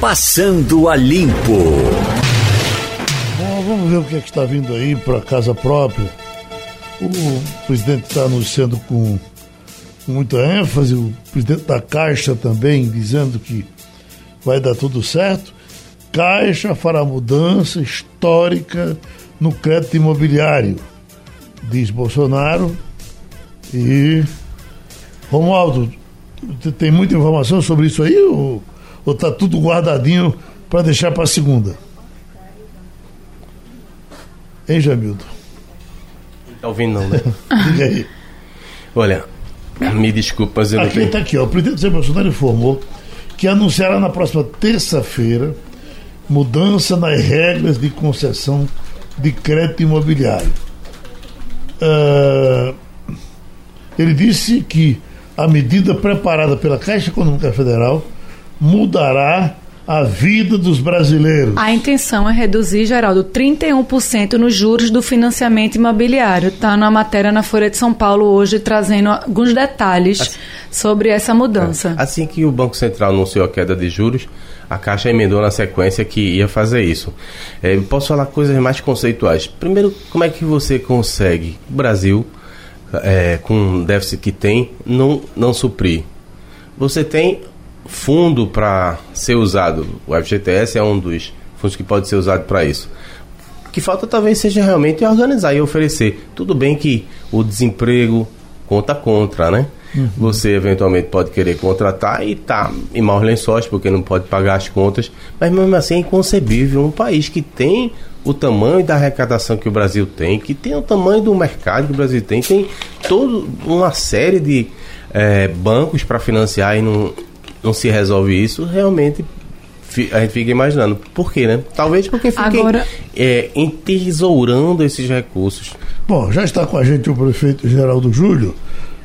Passando a Limpo. Bom, vamos ver o que, é que está vindo aí para casa própria. O presidente está anunciando com, muita ênfase, o presidente da Caixa também dizendo que vai dar tudo certo. Caixa fará mudança histórica no crédito imobiliário, diz Bolsonaro. E Romualdo, tem muita informação sobre isso aí ou, ou tá tudo guardadinho para deixar para segunda? Hein, Jamildo? Tá ouvindo não, né? Diga aí. Olha, me desculpa, mas eu aqui, não tenho... Tá aqui, ó, o presidente Jair Bolsonaro informou que anunciará na próxima terça-feira mudança nas regras de concessão de crédito imobiliário. Uh, ele disse que a medida preparada pela Caixa Econômica Federal mudará a vida dos brasileiros. A intenção é reduzir, Geraldo, 31% nos juros do financiamento imobiliário. Está na matéria na Folha de São Paulo hoje, trazendo alguns detalhes assim, sobre essa mudança. É, assim que o Banco Central anunciou a queda de juros, a Caixa emendou na sequência que ia fazer isso. É, posso falar coisas mais conceituais. Primeiro, como é que você consegue, o Brasil é, com o déficit que tem, não, não suprir. Você tem fundo para ser usado. O FGTS é um dos fundos que pode ser usado para isso. O que falta talvez seja realmente organizar e oferecer. Tudo bem que o desemprego conta contra, né? Uhum. Você eventualmente pode querer contratar e tá em maus lençóis porque não pode pagar as contas, mas mesmo assim é inconcebível um país que tem o tamanho da arrecadação que o Brasil tem, que tem o tamanho do mercado que o Brasil tem, tem toda uma série de é, bancos para financiar e não, não se resolve isso, realmente a gente fica imaginando. Por quê, né? Talvez porque fiquem Agora... é, entesourando esses recursos. Bom, já está com a gente o prefeito Geraldo Júlio.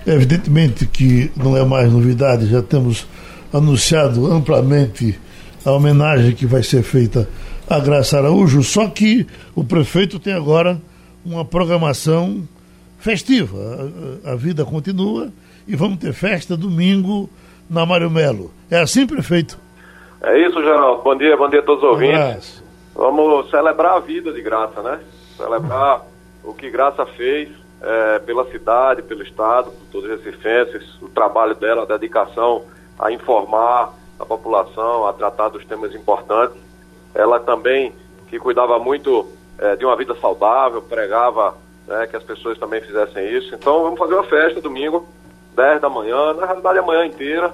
Evidentemente que não é mais novidade, já temos anunciado amplamente a homenagem que vai ser feita a Graça Araújo, só que o prefeito tem agora uma programação festiva. A, a, vida continua e vamos ter festa domingo na Mário Melo. É assim, prefeito? É isso, Geraldo. Bom dia, bom dia a todos os ouvintes. Vamos celebrar a vida de Graça, né? Celebrar o que Graça fez é, pela cidade, pelo Estado, por todos os recifenses, o trabalho dela, a dedicação a informar a população, a tratar dos temas importantes ela também, que cuidava muito é, de uma vida saudável, pregava né, que as pessoas também fizessem isso. Então vamos fazer uma festa domingo, 10 da manhã, na realidade a manhã inteira,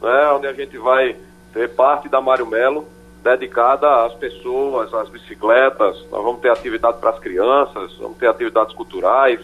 né, onde a gente vai ter parte da Mário Melo dedicada às pessoas, às bicicletas, nós vamos ter atividade para as crianças, vamos ter atividades culturais,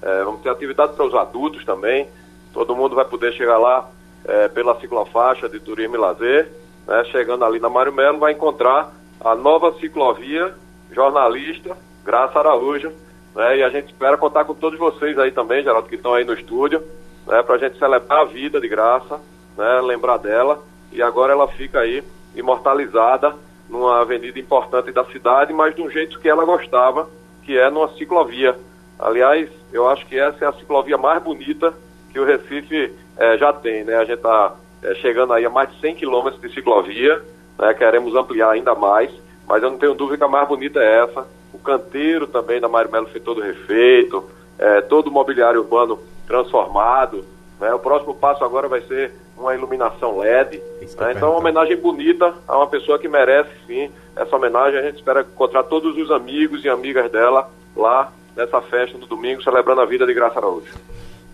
é, vamos ter atividade para os adultos também. Todo mundo vai poder chegar lá é, pela ciclofaixa de turismo e lazer, né, chegando ali na Mário Melo, vai encontrar a nova ciclovia jornalista Graça Araújo, né? E a gente espera contar com todos vocês aí também, Geraldo, que estão aí no estúdio, né? Para a gente celebrar a vida de Graça, né? Lembrar dela. E agora ela fica aí imortalizada numa avenida importante da cidade, mas de um jeito que ela gostava, que é numa ciclovia. Aliás, eu acho que essa é a ciclovia mais bonita que o Recife eh, já tem, né? A gente está eh, chegando aí a mais de 100 quilômetros de ciclovia, né? queremos ampliar ainda mais, mas eu não tenho dúvida que a mais bonita é essa. O canteiro também da Mário Melo foi todo refeito, é, todo o mobiliário urbano transformado. Né? O próximo passo agora vai ser uma iluminação LED. Né? Então, uma homenagem bonita a uma pessoa que merece, sim, essa homenagem. A gente espera encontrar todos os amigos e amigas dela lá nessa festa no domingo, celebrando a vida de Graça Araújo.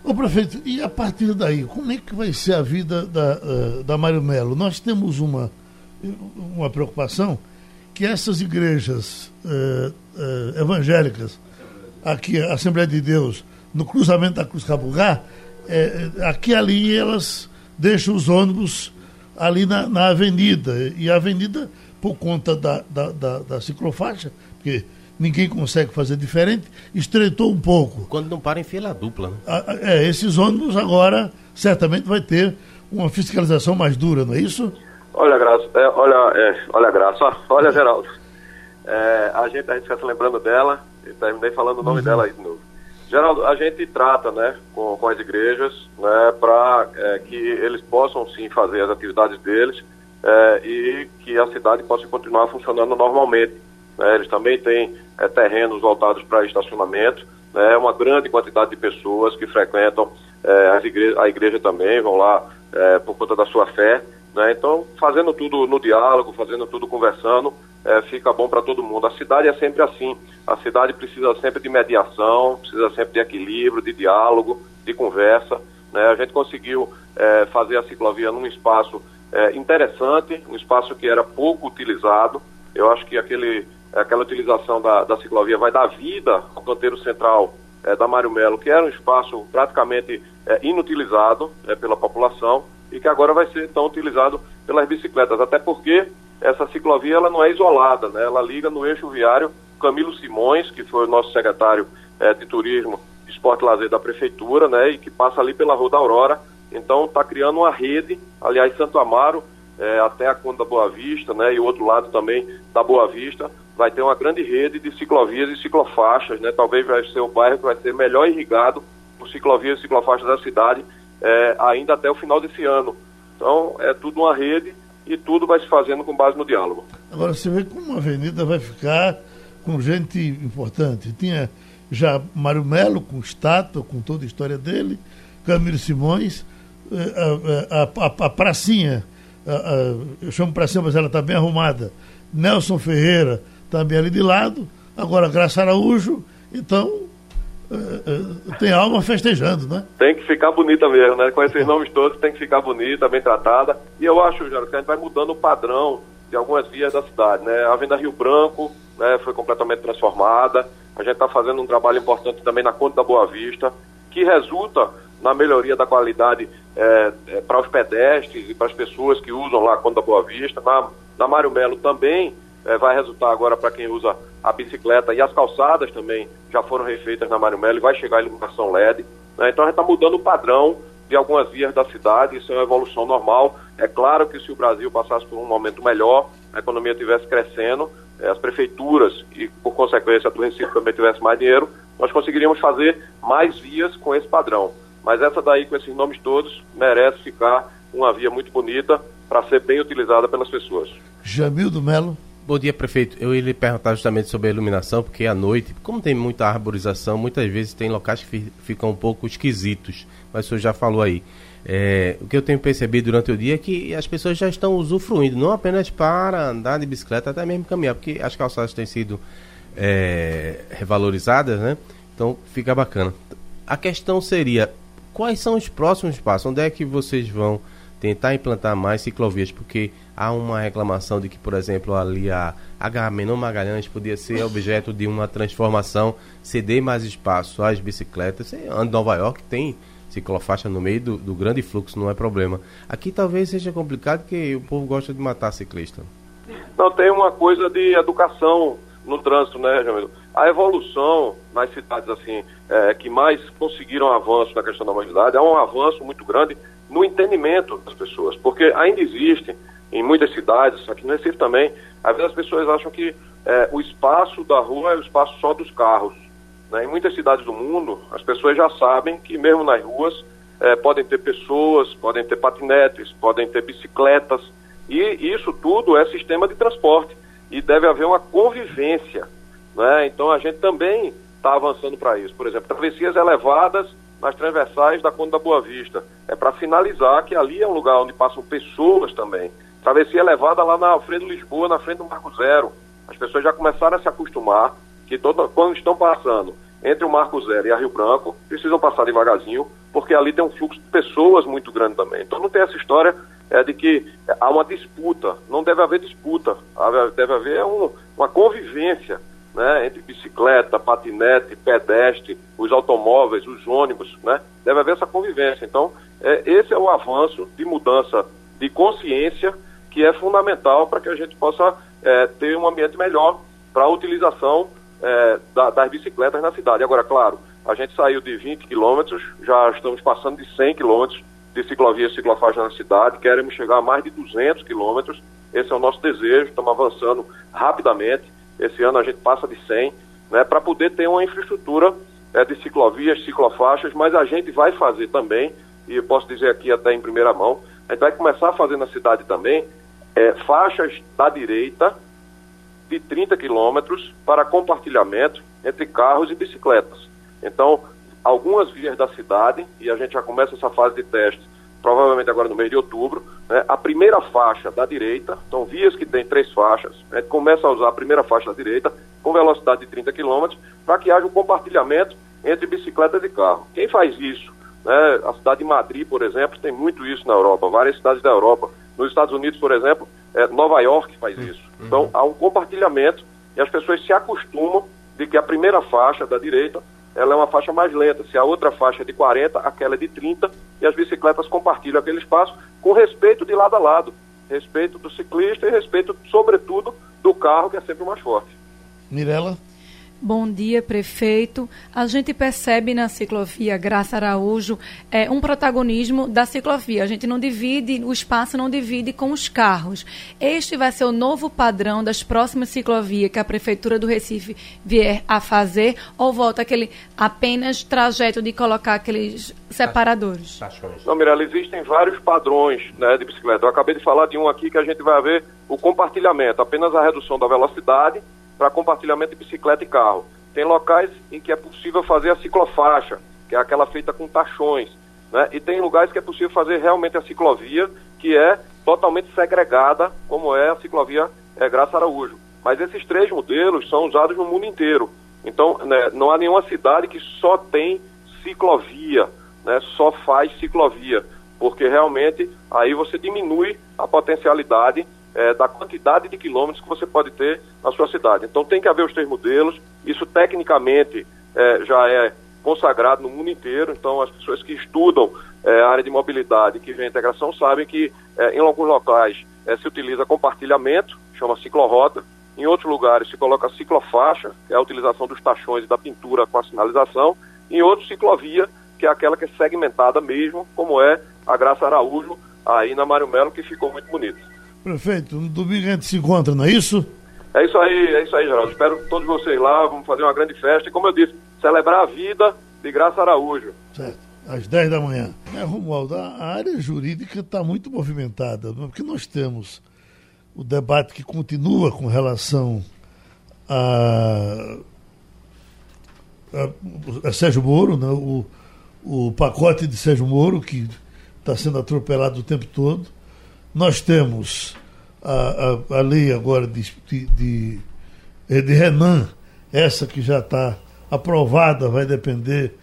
Ô prefeito, e a partir daí, como é que vai ser a vida da, uh, da Mário Melo? Nós temos uma uma preocupação que essas igrejas eh, eh, evangélicas, aqui, a Assembleia de Deus, no cruzamento da Cruz Cabugá, eh, aqui e ali elas deixam os ônibus ali na, na avenida. E a avenida, por conta da, da, da, da ciclofaixa, porque ninguém consegue fazer diferente, estreitou um pouco. Quando não para em fila dupla. Né? É, esses ônibus agora certamente vai ter uma fiscalização mais dura, não é isso? Olha, Graça, é, olha, é, olha, Graça, olha, Geraldo. É, a, gente, a gente fica se lembrando dela e terminei falando o nome uhum. dela aí de novo. Geraldo, a gente trata né, com, com as igrejas né, para é, que eles possam sim fazer as atividades deles é, e que a cidade possa continuar funcionando normalmente. Né? Eles também têm é, terrenos voltados para estacionamento, né? uma grande quantidade de pessoas que frequentam é, igre a igreja também, vão lá é, por conta da sua fé. Né? Então, fazendo tudo no diálogo, fazendo tudo conversando, é, fica bom para todo mundo. A cidade é sempre assim. A cidade precisa sempre de mediação, precisa sempre de equilíbrio, de diálogo, de conversa. Né? A gente conseguiu é, fazer a ciclovia num espaço é, interessante, um espaço que era pouco utilizado. Eu acho que aquele, aquela utilização da, da ciclovia vai dar vida ao canteiro central é, da Mário Melo, que era um espaço praticamente é, inutilizado é, pela população e que agora vai ser então utilizado pelas bicicletas, até porque essa ciclovia ela não é isolada, né? ela liga no eixo viário Camilo Simões, que foi o nosso secretário é, de Turismo, Esporte e Lazer da Prefeitura, né? e que passa ali pela Rua da Aurora, então está criando uma rede, aliás, Santo Amaro, é, até a Conta da Boa Vista, né? e o outro lado também da Boa Vista, vai ter uma grande rede de ciclovias e ciclofaixas, né? talvez vai ser o bairro que vai ser melhor irrigado por ciclovias e ciclofaixas da cidade, é, ainda até o final desse ano. Então, é tudo uma rede e tudo vai se fazendo com base no diálogo. Agora, você vê como a avenida vai ficar com gente importante. Tinha já Mário Melo, com estátua, com toda a história dele, Camilo Simões, é, a, a, a, a pracinha, eu chamo pracinha, mas ela está bem arrumada, Nelson Ferreira também ali de lado, agora Graça Araújo, então tem alma festejando, né? Tem que ficar bonita mesmo, né? Com esses nomes todos tem que ficar bonita, bem tratada. E eu acho, Jairo, que a gente vai mudando o padrão de algumas vias da cidade, né? A Avenida Rio Branco né, foi completamente transformada. A gente está fazendo um trabalho importante também na Conta da Boa Vista, que resulta na melhoria da qualidade é, é, para os pedestres e para as pessoas que usam lá a Conta da Boa Vista. Na, na Mário Melo também é, vai resultar agora para quem usa a bicicleta e as calçadas também já foram refeitas na Mário Melo e vai chegar a iluminação LED. Né? Então a gente está mudando o padrão de algumas vias da cidade, isso é uma evolução normal. É claro que se o Brasil passasse por um momento melhor, a economia estivesse crescendo, é, as prefeituras e, por consequência, a Recife também tivesse mais dinheiro, nós conseguiríamos fazer mais vias com esse padrão. Mas essa daí, com esses nomes todos, merece ficar uma via muito bonita para ser bem utilizada pelas pessoas. Jamildo Melo. Bom dia, prefeito. Eu ia lhe perguntar justamente sobre a iluminação, porque à noite, como tem muita arborização, muitas vezes tem locais que ficam um pouco esquisitos, mas o senhor já falou aí. É, o que eu tenho percebido durante o dia é que as pessoas já estão usufruindo, não apenas para andar de bicicleta, até mesmo caminhar, porque as calçadas têm sido é, revalorizadas, né? Então fica bacana. A questão seria, quais são os próximos passos? Onde é que vocês vão tentar implantar mais ciclovias? Porque há uma reclamação de que, por exemplo, ali a Agamenon Magalhães podia ser objeto de uma transformação, ceder mais espaço às bicicletas. Em Nova York, tem ciclofaixa no meio do, do, grande fluxo, não é problema. Aqui talvez seja complicado porque o povo gosta de matar ciclista. Não, tem uma coisa de educação no trânsito, né, Jamil? A evolução nas cidades assim é, que mais conseguiram avanço na questão da mobilidade é um avanço muito grande no entendimento das pessoas, porque ainda existe em muitas cidades, aqui no Recife também, às vezes as pessoas acham que é, o espaço da rua é o espaço só dos carros. Né? Em muitas cidades do mundo, as pessoas já sabem que mesmo nas ruas é, podem ter pessoas, podem ter patinetes, podem ter bicicletas, e isso tudo é sistema de transporte, e deve haver uma convivência. Né? Então a gente também está avançando para isso. Por exemplo, travessias elevadas nas transversais da Conta da Boa Vista. É para sinalizar que ali é um lugar onde passam pessoas também. Travessia elevada lá na Alfredo Lisboa, na frente do Marco Zero. As pessoas já começaram a se acostumar que quando estão passando entre o Marco Zero e a Rio Branco, precisam passar devagarzinho, porque ali tem um fluxo de pessoas muito grande também. Então não tem essa história é, de que há uma disputa. Não deve haver disputa. Deve haver um, uma convivência né, entre bicicleta, patinete, pedestre, os automóveis, os ônibus, né? Deve haver essa convivência. Então, é, esse é o avanço de mudança de consciência que é fundamental para que a gente possa é, ter um ambiente melhor para a utilização é, da, das bicicletas na cidade. Agora, claro, a gente saiu de 20 quilômetros, já estamos passando de 100 quilômetros de ciclovia e ciclofaixa na cidade, queremos chegar a mais de 200 quilômetros, esse é o nosso desejo, estamos avançando rapidamente, esse ano a gente passa de 100, né, para poder ter uma infraestrutura é, de ciclovias, ciclofaixas, mas a gente vai fazer também, e eu posso dizer aqui até em primeira mão, a gente vai começar a fazer na cidade também é, faixas da direita de 30 quilômetros para compartilhamento entre carros e bicicletas. Então, algumas vias da cidade, e a gente já começa essa fase de teste, provavelmente agora no mês de outubro, né, a primeira faixa da direita, então vias que tem três faixas, gente começa a usar a primeira faixa da direita com velocidade de 30 km para que haja um compartilhamento entre bicicletas e carro. Quem faz isso? Né, a cidade de Madrid, por exemplo, tem muito isso na Europa, várias cidades da Europa. Nos Estados Unidos, por exemplo, é, Nova York faz isso. Uhum. Então, há um compartilhamento e as pessoas se acostumam de que a primeira faixa da direita ela é uma faixa mais lenta. Se a outra faixa é de 40, aquela é de 30 e as bicicletas compartilham aquele espaço com respeito de lado a lado. Respeito do ciclista e respeito, sobretudo, do carro, que é sempre o mais forte. Mirela? Bom dia, prefeito. A gente percebe na ciclovia Graça Araújo é, um protagonismo da ciclovia. A gente não divide, o espaço não divide com os carros. Este vai ser o novo padrão das próximas ciclovias que a Prefeitura do Recife vier a fazer ou volta aquele apenas trajeto de colocar aqueles separadores? Não, Mirella, existem vários padrões né, de bicicleta. Eu acabei de falar de um aqui que a gente vai ver o compartilhamento, apenas a redução da velocidade para compartilhamento de bicicleta e carro. Tem locais em que é possível fazer a ciclofaixa, que é aquela feita com tachões. Né? E tem lugares que é possível fazer realmente a ciclovia, que é totalmente segregada, como é a ciclovia é, Graça Araújo. Mas esses três modelos são usados no mundo inteiro. Então, né, não há nenhuma cidade que só tem ciclovia, né, só faz ciclovia, porque realmente aí você diminui a potencialidade é, da quantidade de quilômetros que você pode ter na sua cidade. Então tem que haver os três modelos, isso tecnicamente é, já é consagrado no mundo inteiro, então as pessoas que estudam é, a área de mobilidade, que vem a integração, sabem que é, em alguns locais é, se utiliza compartilhamento, chama ciclorota, em outros lugares se coloca ciclofaixa, que é a utilização dos tachões e da pintura com a sinalização, em outros ciclovia, que é aquela que é segmentada mesmo, como é a Graça Araújo, aí na Mário Melo, que ficou muito bonita. Prefeito, no domingo a gente se encontra, não é isso? É isso aí, é isso aí, Geraldo. Espero todos vocês lá, vamos fazer uma grande festa e, como eu disse, celebrar a vida de Graça Araújo. Certo, às 10 da manhã. É, Romualdo, a área jurídica está muito movimentada, porque nós temos o debate que continua com relação a, a, a Sérgio Moro, né? o, o pacote de Sérgio Moro, que está sendo atropelado o tempo todo. Nós temos a, a, a lei agora de, de, de, de Renan, essa que já está aprovada, vai depender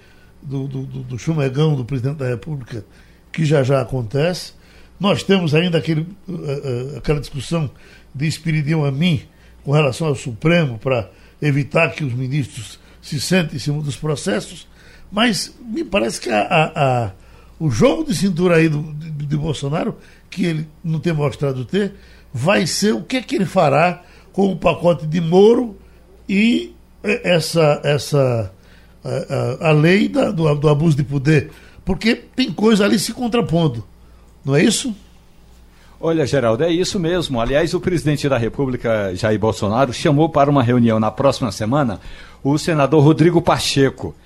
do, do, do chumegão do presidente da República, que já já acontece. Nós temos ainda aquele, aquela discussão de Espiridião a mim com relação ao Supremo para evitar que os ministros se sentem em cima dos processos, mas me parece que a, a o jogo de cintura aí do, de, de Bolsonaro que ele não tem mostrado ter, vai ser o que, é que ele fará com o pacote de Moro e essa, essa a, a, a lei da, do, do abuso de poder. Porque tem coisa ali se contrapondo. Não é isso? Olha, Geraldo, é isso mesmo. Aliás, o presidente da República, Jair Bolsonaro, chamou para uma reunião na próxima semana o senador Rodrigo Pacheco.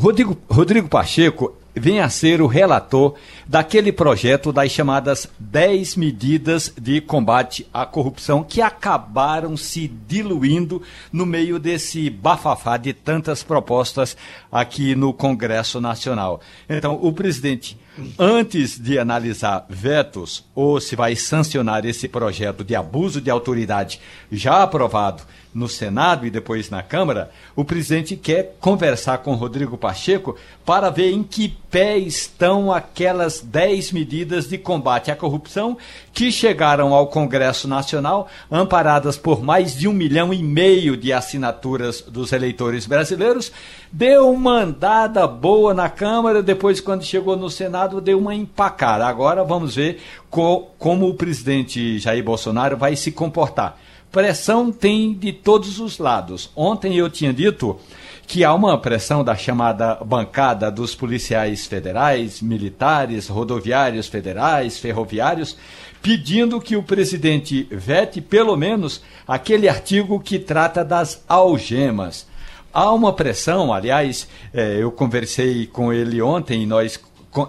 Rodrigo, Rodrigo Pacheco vem a ser o relator daquele projeto das chamadas 10 medidas de combate à corrupção que acabaram se diluindo no meio desse bafafá de tantas propostas aqui no Congresso Nacional. Então, o presidente, antes de analisar vetos ou se vai sancionar esse projeto de abuso de autoridade já aprovado no Senado e depois na Câmara, o presidente quer conversar com Rodrigo Pacheco para ver em que pé estão aquelas 10 medidas de combate à corrupção que chegaram ao Congresso Nacional, amparadas por mais de um milhão e meio de assinaturas dos eleitores brasileiros. Deu uma andada boa na Câmara, depois, quando chegou no Senado, deu uma empacada. Agora vamos ver co como o presidente Jair Bolsonaro vai se comportar pressão tem de todos os lados. Ontem eu tinha dito que há uma pressão da chamada bancada dos policiais federais, militares, rodoviários federais, ferroviários, pedindo que o presidente vete pelo menos aquele artigo que trata das algemas. Há uma pressão, aliás, é, eu conversei com ele ontem e nós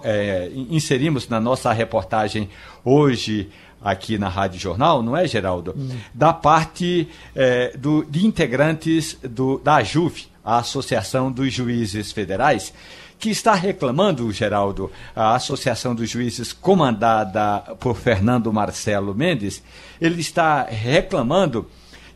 é, inserimos na nossa reportagem hoje aqui na Rádio Jornal, não é, Geraldo? Hum. Da parte é, do, de integrantes do, da AJUF, a Associação dos Juízes Federais, que está reclamando, Geraldo, a Associação dos Juízes, comandada por Fernando Marcelo Mendes, ele está reclamando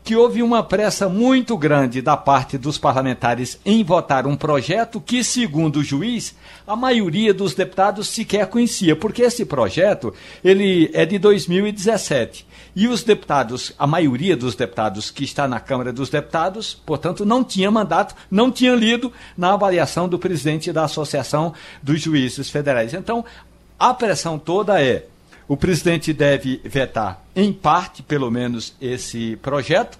que houve uma pressa muito grande da parte dos parlamentares em votar um projeto que, segundo o juiz, a maioria dos deputados sequer conhecia, porque esse projeto ele é de 2017. E os deputados, a maioria dos deputados que está na Câmara dos Deputados, portanto, não tinha mandato, não tinha lido na avaliação do presidente da Associação dos Juízes Federais. Então, a pressão toda é o presidente deve vetar, em parte, pelo menos, esse projeto,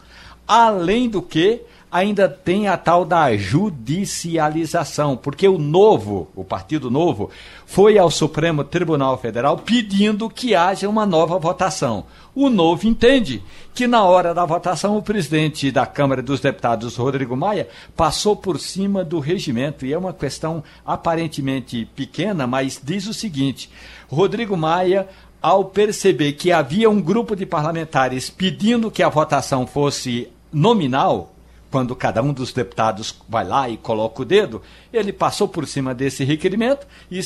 além do que ainda tem a tal da judicialização, porque o Novo, o Partido Novo, foi ao Supremo Tribunal Federal pedindo que haja uma nova votação. O Novo entende que na hora da votação o presidente da Câmara dos Deputados, Rodrigo Maia, passou por cima do regimento e é uma questão aparentemente pequena, mas diz o seguinte: Rodrigo Maia ao perceber que havia um grupo de parlamentares pedindo que a votação fosse nominal, quando cada um dos deputados vai lá e coloca o dedo, ele passou por cima desse requerimento e,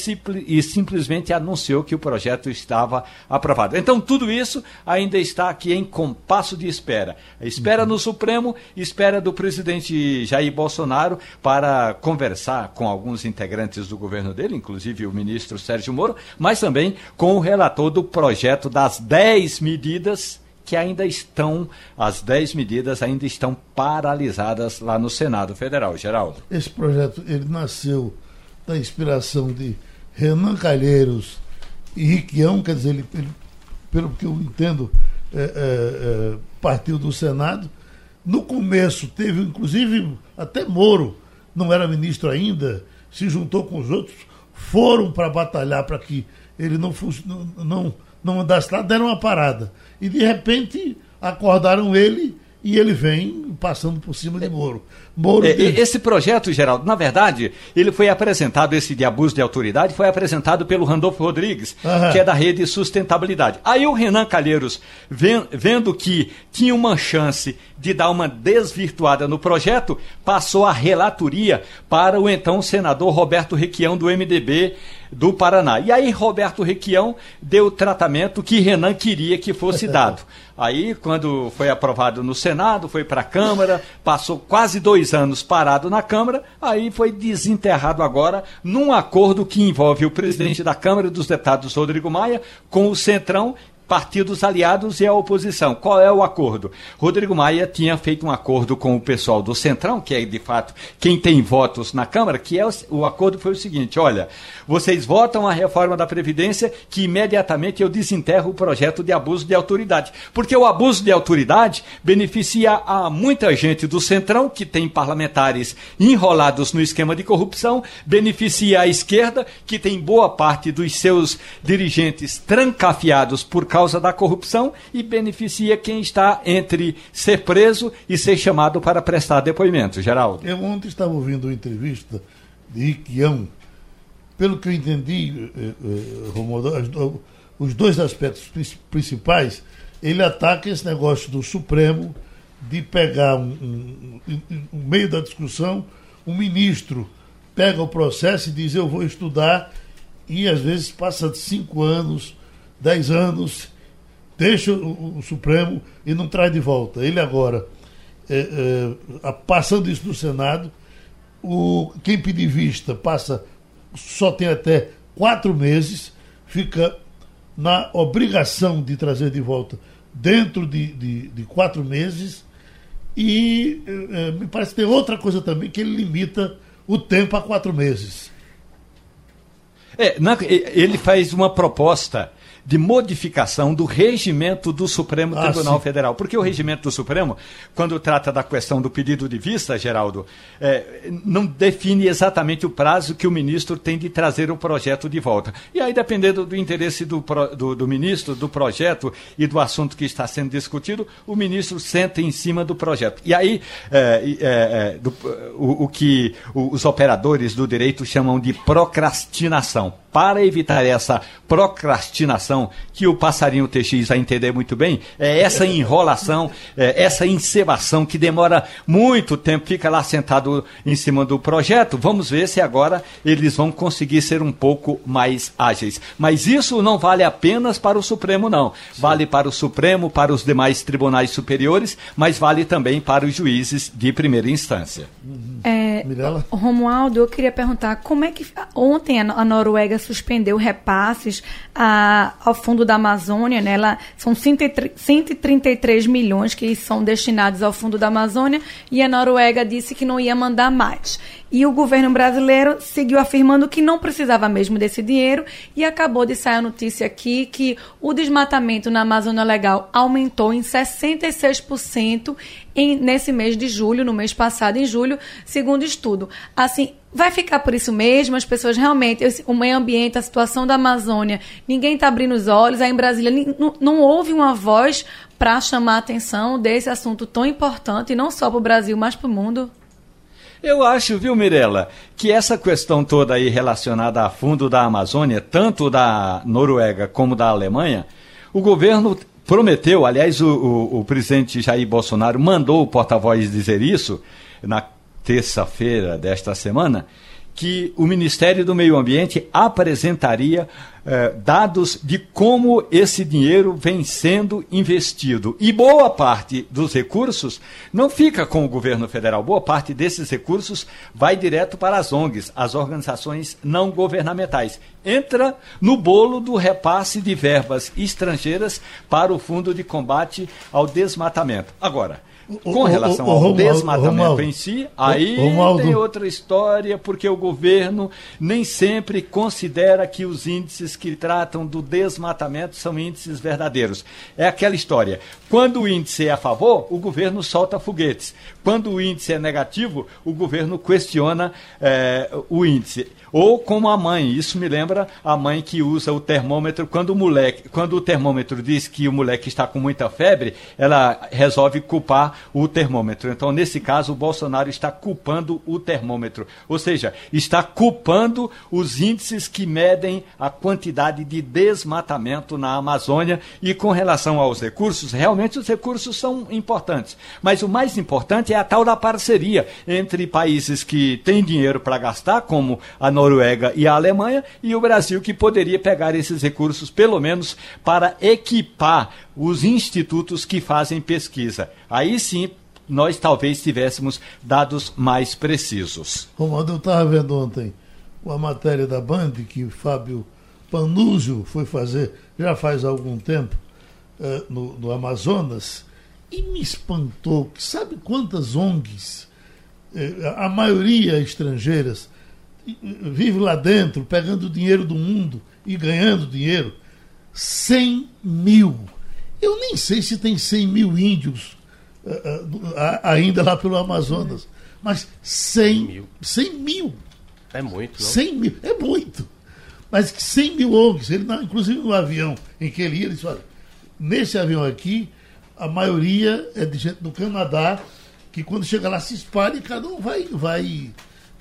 e, simplesmente anunciou que o projeto estava aprovado. Então, tudo isso ainda está aqui em compasso de espera. Espera no Supremo, espera do presidente Jair Bolsonaro para conversar com alguns integrantes do governo dele, inclusive o ministro Sérgio Moro, mas também com o relator do projeto das 10 medidas que ainda estão, as 10 medidas ainda estão paralisadas lá no Senado Federal. Geraldo. Esse projeto ele nasceu da inspiração de Renan Calheiros e Riquião, quer dizer, ele, ele pelo que eu entendo, é, é, é, partiu do Senado. No começo teve, inclusive, até Moro, não era ministro ainda, se juntou com os outros, foram para batalhar para que ele não, não, não, não andasse lá, deram uma parada e de repente acordaram ele e ele vem passando por cima de Moro. Moro é, Esse projeto, Geraldo, na verdade, ele foi apresentado, esse de abuso de autoridade, foi apresentado pelo Randolfo Rodrigues, Aham. que é da rede Sustentabilidade. Aí o Renan Calheiros, vendo que tinha uma chance de dar uma desvirtuada no projeto, passou a relatoria para o então senador Roberto Requião, do MDB do Paraná. E aí Roberto Requião deu o tratamento que Renan queria que fosse dado. Aí, quando foi aprovado no Senado, foi para a Câmara, passou quase dois anos parado na Câmara, aí foi desenterrado agora num acordo que envolve o presidente da Câmara dos Deputados, Rodrigo Maia, com o Centrão partidos aliados e a oposição. Qual é o acordo? Rodrigo Maia tinha feito um acordo com o pessoal do Centrão, que é de fato quem tem votos na Câmara, que é o, o acordo foi o seguinte: olha, vocês votam a reforma da Previdência, que imediatamente eu desenterro o projeto de abuso de autoridade. Porque o abuso de autoridade beneficia a muita gente do Centrão, que tem parlamentares enrolados no esquema de corrupção, beneficia a esquerda, que tem boa parte dos seus dirigentes trancafiados por causa causa da corrupção e beneficia quem está entre ser preso e ser chamado para prestar depoimento. Geraldo. Eu ontem estava ouvindo uma entrevista de Iquião. Pelo que eu entendi, eh, eh, Romualdo, os dois aspectos principais, ele ataca esse negócio do Supremo de pegar um, um, um meio da discussão, um ministro pega o processo e diz eu vou estudar e às vezes passa cinco anos, dez anos deixa o, o, Supremo e não traz de volta. Ele agora, é, é, passando isso no Senado, o, quem pedir vista passa, só tem até quatro meses, fica na obrigação de trazer de volta dentro de, de, de quatro meses. E é, me parece que tem outra coisa também, que ele limita o tempo a quatro meses. É, na, ele faz uma proposta de modificação do regimento do Supremo ah, Tribunal sim. Federal. Porque o regimento do Supremo, quando trata da questão do pedido de vista, Geraldo, é, não define exatamente o prazo que o ministro tem de trazer o projeto de volta. E aí, dependendo do interesse do, do, do ministro, do projeto e do assunto que está sendo discutido, o ministro senta em cima do projeto. E aí, é, é, é do, o, o, que os operadores do direito chamam de procrastinação para evitar essa procrastinação que o passarinho TX vai entender muito bem, é essa enrolação, é essa encebação que demora muito tempo, fica lá sentado em cima do projeto. Vamos ver se agora eles vão conseguir ser um pouco mais ágeis. Mas isso não vale apenas para o Supremo, não. Vale para o Supremo, para os demais tribunais superiores, mas vale também para os juízes de primeira instância. É, Romualdo, eu queria perguntar como é que ontem a Noruega suspendeu repasses a, ao fundo da Amazônia, né? Ela, são 133 milhões que são destinados ao fundo da Amazônia e a Noruega disse que não ia mandar mais. E o governo brasileiro seguiu afirmando que não precisava mesmo desse dinheiro e acabou de sair a notícia aqui que o desmatamento na Amazônia Legal aumentou em 66% em, nesse mês de julho, no mês passado, em julho, segundo estudo. Assim, vai ficar por isso mesmo? As pessoas realmente, o meio ambiente, a situação da Amazônia, ninguém está abrindo os olhos. Aí em Brasília não, não houve uma voz para chamar a atenção desse assunto tão importante, não só para o Brasil, mas para o mundo. Eu acho, viu, Mirella, que essa questão toda aí relacionada a fundo da Amazônia, tanto da Noruega como da Alemanha, o governo prometeu, aliás, o, o, o presidente Jair Bolsonaro mandou o porta-voz dizer isso na terça-feira desta semana, que o Ministério do Meio Ambiente apresentaria eh, dados de como esse dinheiro vem sendo investido. E boa parte dos recursos não fica com o governo federal, boa parte desses recursos vai direto para as ONGs, as organizações não governamentais. Entra no bolo do repasse de verbas estrangeiras para o Fundo de Combate ao Desmatamento. Agora, com relação ao Romualdo, desmatamento Romualdo, em si, aí Romualdo. tem outra história, porque o governo nem sempre considera que os índices que tratam do desmatamento são índices verdadeiros. É aquela história. Quando o índice é a favor, o governo solta foguetes. Quando o índice é negativo, o governo questiona é, o índice. Ou como a mãe, isso me lembra a mãe que usa o termômetro. Quando o moleque, quando o termômetro diz que o moleque está com muita febre, ela resolve culpar o termômetro. Então, nesse caso, o Bolsonaro está culpando o termômetro, ou seja, está culpando os índices que medem a quantidade de desmatamento na Amazônia. E com relação aos recursos, realmente os recursos são importantes, mas o mais importante é a tal da parceria entre países que têm dinheiro para gastar, como a Noruega e a Alemanha, e o Brasil, que poderia pegar esses recursos, pelo menos, para equipar os institutos que fazem pesquisa. Aí sim, nós talvez tivéssemos dados mais precisos. Romualdo, eu estava vendo ontem uma matéria da Band que o Fábio Panúzio foi fazer já faz algum tempo uh, no, no, Amazonas e me espantou sabe quantas ONGs, uh, a maioria estrangeiras, vive lá dentro, pegando o dinheiro do mundo e ganhando dinheiro, 100 mil. Eu nem sei se tem 100 mil índios uh, uh, ainda lá pelo Amazonas, mas 100 mil. 100 mil. É muito, não? 100 mil, é muito. Mas que 100 mil ONGs, ele, inclusive no avião em que ele ia, ele disse, olha, nesse avião aqui, a maioria é de gente do Canadá, que quando chega lá se espalha e cada um vai, vai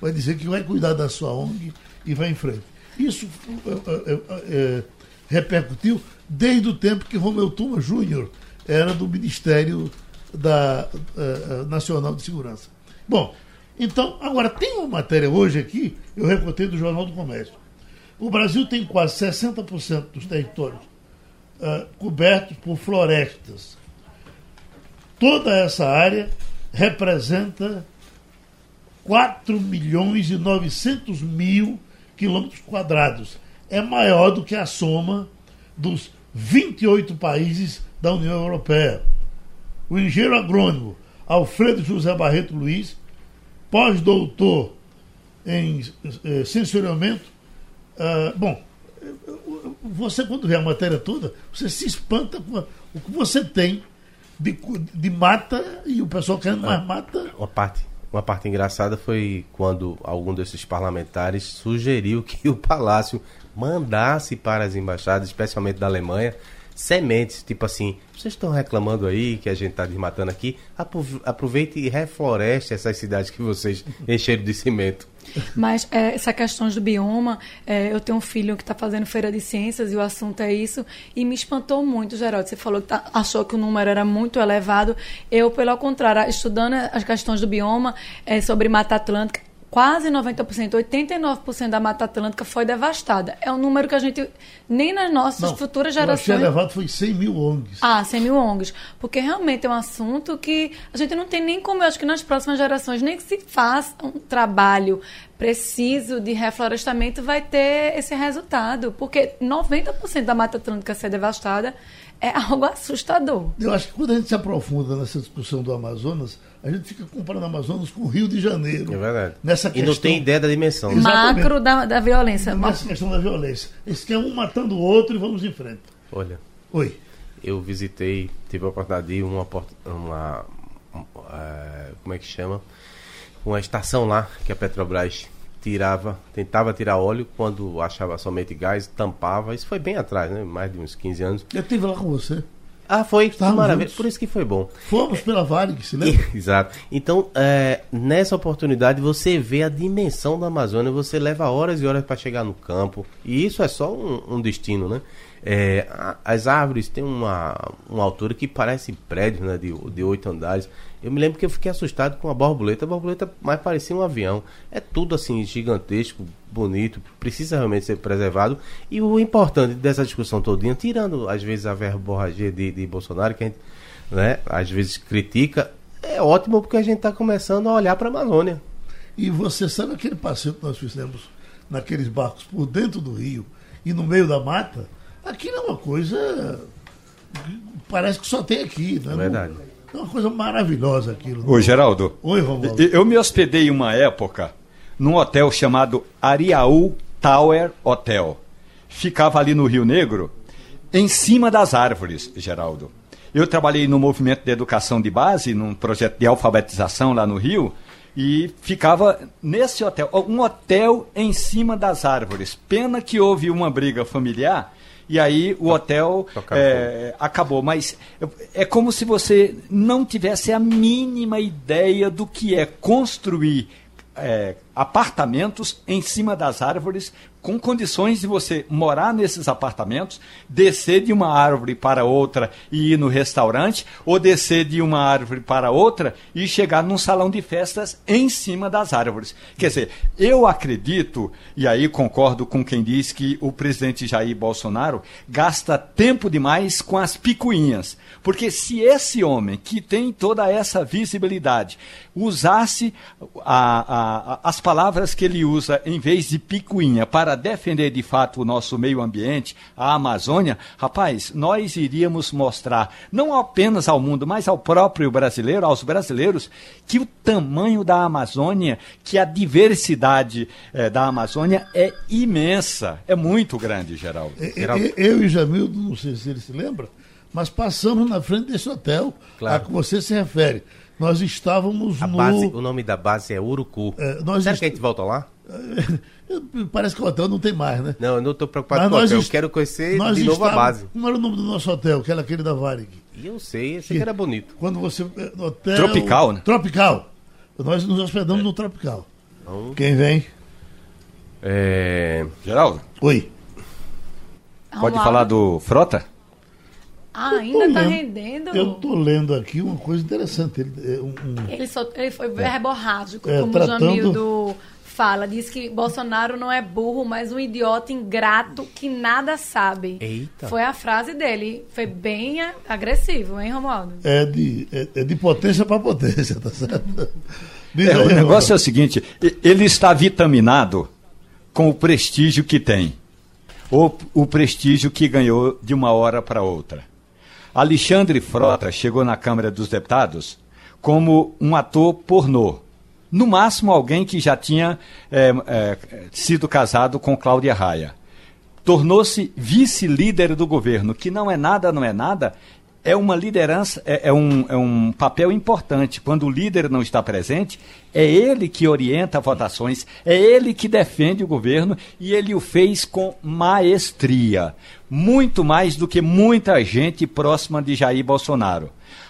vai dizer que vai cuidar da sua ONG e vai em frente. Isso é, é, é, repercutiu desde o tempo que Romeu Tuma Júnior era do Ministério da Nacional de Segurança. Bom, então, agora tem uma matéria hoje aqui, eu recortei do Jornal do Comércio. O Brasil tem quase 60% dos territórios uh, cobertos por florestas. Toda essa área representa 4 milhões e 900 mil quilômetros quadrados. É maior do que a soma dos 28 países da União Europeia. O engenheiro agrônomo Alfredo José Barreto Luiz, pós-doutor em eh, sensoriamento, uh, bom, você quando vê a matéria toda, você se espanta com a, o que você tem de, de mata e o pessoal querendo mais mata. Uma parte uma parte engraçada foi quando algum desses parlamentares sugeriu que o Palácio mandasse para as embaixadas, especialmente da Alemanha, sementes, tipo assim, vocês estão reclamando aí que a gente está desmatando aqui, aproveite e refloreste essas cidades que vocês encheram de cimento. Mas é, essa questão do bioma, é, eu tenho um filho que está fazendo feira de ciências e o assunto é isso, e me espantou muito, Geraldo. Você falou que tá, achou que o número era muito elevado. Eu, pelo contrário, estudando as questões do bioma é, sobre Mata Atlântica, quase 90%, 89% da Mata Atlântica foi devastada. É um número que a gente, nem nas nossas Não, futuras gerações... Eu achei elevado foi 100 mil ONGs. Ah, 100 mil ONGs. Porque realmente é um assunto que a gente não tem nem como, eu acho que nas próximas gerações, nem que se faça um trabalho preciso de reflorestamento vai ter esse resultado. Porque 90% da Mata Atlântica ser devastada é algo assustador. Eu acho que quando a gente se aprofunda nessa discussão do Amazonas, a gente fica comparando Amazonas com o Rio de Janeiro. É verdade. Nessa e não tem ideia da dimensão. Macro da, da violência. Nessa questão da violência. Esse que é um matando o outro e vamos em frente. Olha. Oi. Eu visitei, tive a oportunidade de ir uma, uma, uma uh, como é que chama? Uma estação lá que a Petrobras tirava, tentava tirar óleo quando achava somente gás, tampava. Isso foi bem atrás, né? Mais de uns 15 anos. Eu estive lá com você. Ah, foi. Estávamos maravilha. Juntos. Por isso que foi bom. Fomos pela Varig, se lembra? Exato. Então, é, nessa oportunidade, você vê a dimensão da Amazônia, você leva horas e horas para chegar no campo. E isso é só um, um destino, né? É, as árvores têm uma, uma altura que parece prédio, né? De, de oito andares. Eu me lembro que eu fiquei assustado com a borboleta. A borboleta mais parecia um avião. É tudo assim gigantesco, bonito, precisa realmente ser preservado. E o importante dessa discussão todinha, tirando às vezes a verborragia de, de Bolsonaro, que a gente né, às vezes critica, é ótimo porque a gente está começando a olhar para a Amazônia. E você sabe aquele passeio que nós fizemos naqueles barcos por dentro do rio e no meio da mata? Aquilo é uma coisa. Parece que só tem aqui, né? É verdade. É uma coisa maravilhosa aquilo. Ô, Geraldo. Oi, Romualdo. Eu me hospedei uma época num hotel chamado Ariaú Tower Hotel. Ficava ali no Rio Negro, em cima das árvores, Geraldo. Eu trabalhei no movimento de educação de base, num projeto de alfabetização lá no Rio, e ficava nesse hotel, um hotel em cima das árvores. Pena que houve uma briga familiar e aí o hotel é, acabou. Mas é como se você não tivesse a mínima ideia do que é construir é, apartamentos em cima das árvores com condições de você morar nesses apartamentos, descer de uma árvore para outra e ir no restaurante, ou descer de uma árvore para outra e chegar num salão de festas em cima das árvores. Quer dizer, eu acredito, e aí concordo com quem diz que o presidente Jair Bolsonaro gasta tempo demais com as picuinhas. Porque se esse homem, que tem toda essa visibilidade, usasse a, a, as palavras que ele usa em vez de picuinha para para defender de fato o nosso meio ambiente, a Amazônia, rapaz, nós iríamos mostrar, não apenas ao mundo, mas ao próprio brasileiro, aos brasileiros, que o tamanho da Amazônia, que a diversidade eh, da Amazônia é imensa, é muito grande, Geraldo. Geraldo. Eu, eu e Jamildo, não sei se ele se lembra, mas passamos na frente desse hotel claro. a que você se refere. Nós estávamos a no. Base, o nome da base é Urucu. É, nós Será est... que a gente volta lá? Parece que o hotel não tem mais, né? Não, eu não estou preocupado Mas com o hotel. Eu quero conhecer de novo a base. Como era o nome do nosso hotel? Que era aquele da Varig. Eu sei, esse que era bonito. Quando você. Eh, hotel... Tropical, né? Tropical. Nós nos hospedamos é. no Tropical. Então... Quem vem? É... Geraldo? Oi. Pode falar do Frota? Ah, ainda está rendendo. Eu estou lendo aqui uma coisa interessante. Ele, é um, ele, só, ele foi verborrágico, é, como tratando... o Jamildo fala. Diz que Bolsonaro não é burro, mas um idiota ingrato que nada sabe. Eita. Foi a frase dele. Foi bem agressivo, hein, Romualdo? É de, é, é de potência para potência, tá certo? É, o negócio é o seguinte: ele está vitaminado com o prestígio que tem. Ou o prestígio que ganhou de uma hora para outra. Alexandre Frota chegou na Câmara dos Deputados como um ator pornô no máximo, alguém que já tinha é, é, sido casado com Cláudia Raia. Tornou-se vice-líder do governo, que não é nada, não é nada, é uma liderança, é, é, um, é um papel importante. Quando o líder não está presente, é ele que orienta votações, é ele que defende o governo e ele o fez com maestria. Muito mais do que muita gente próxima de Jair Bolsonaro.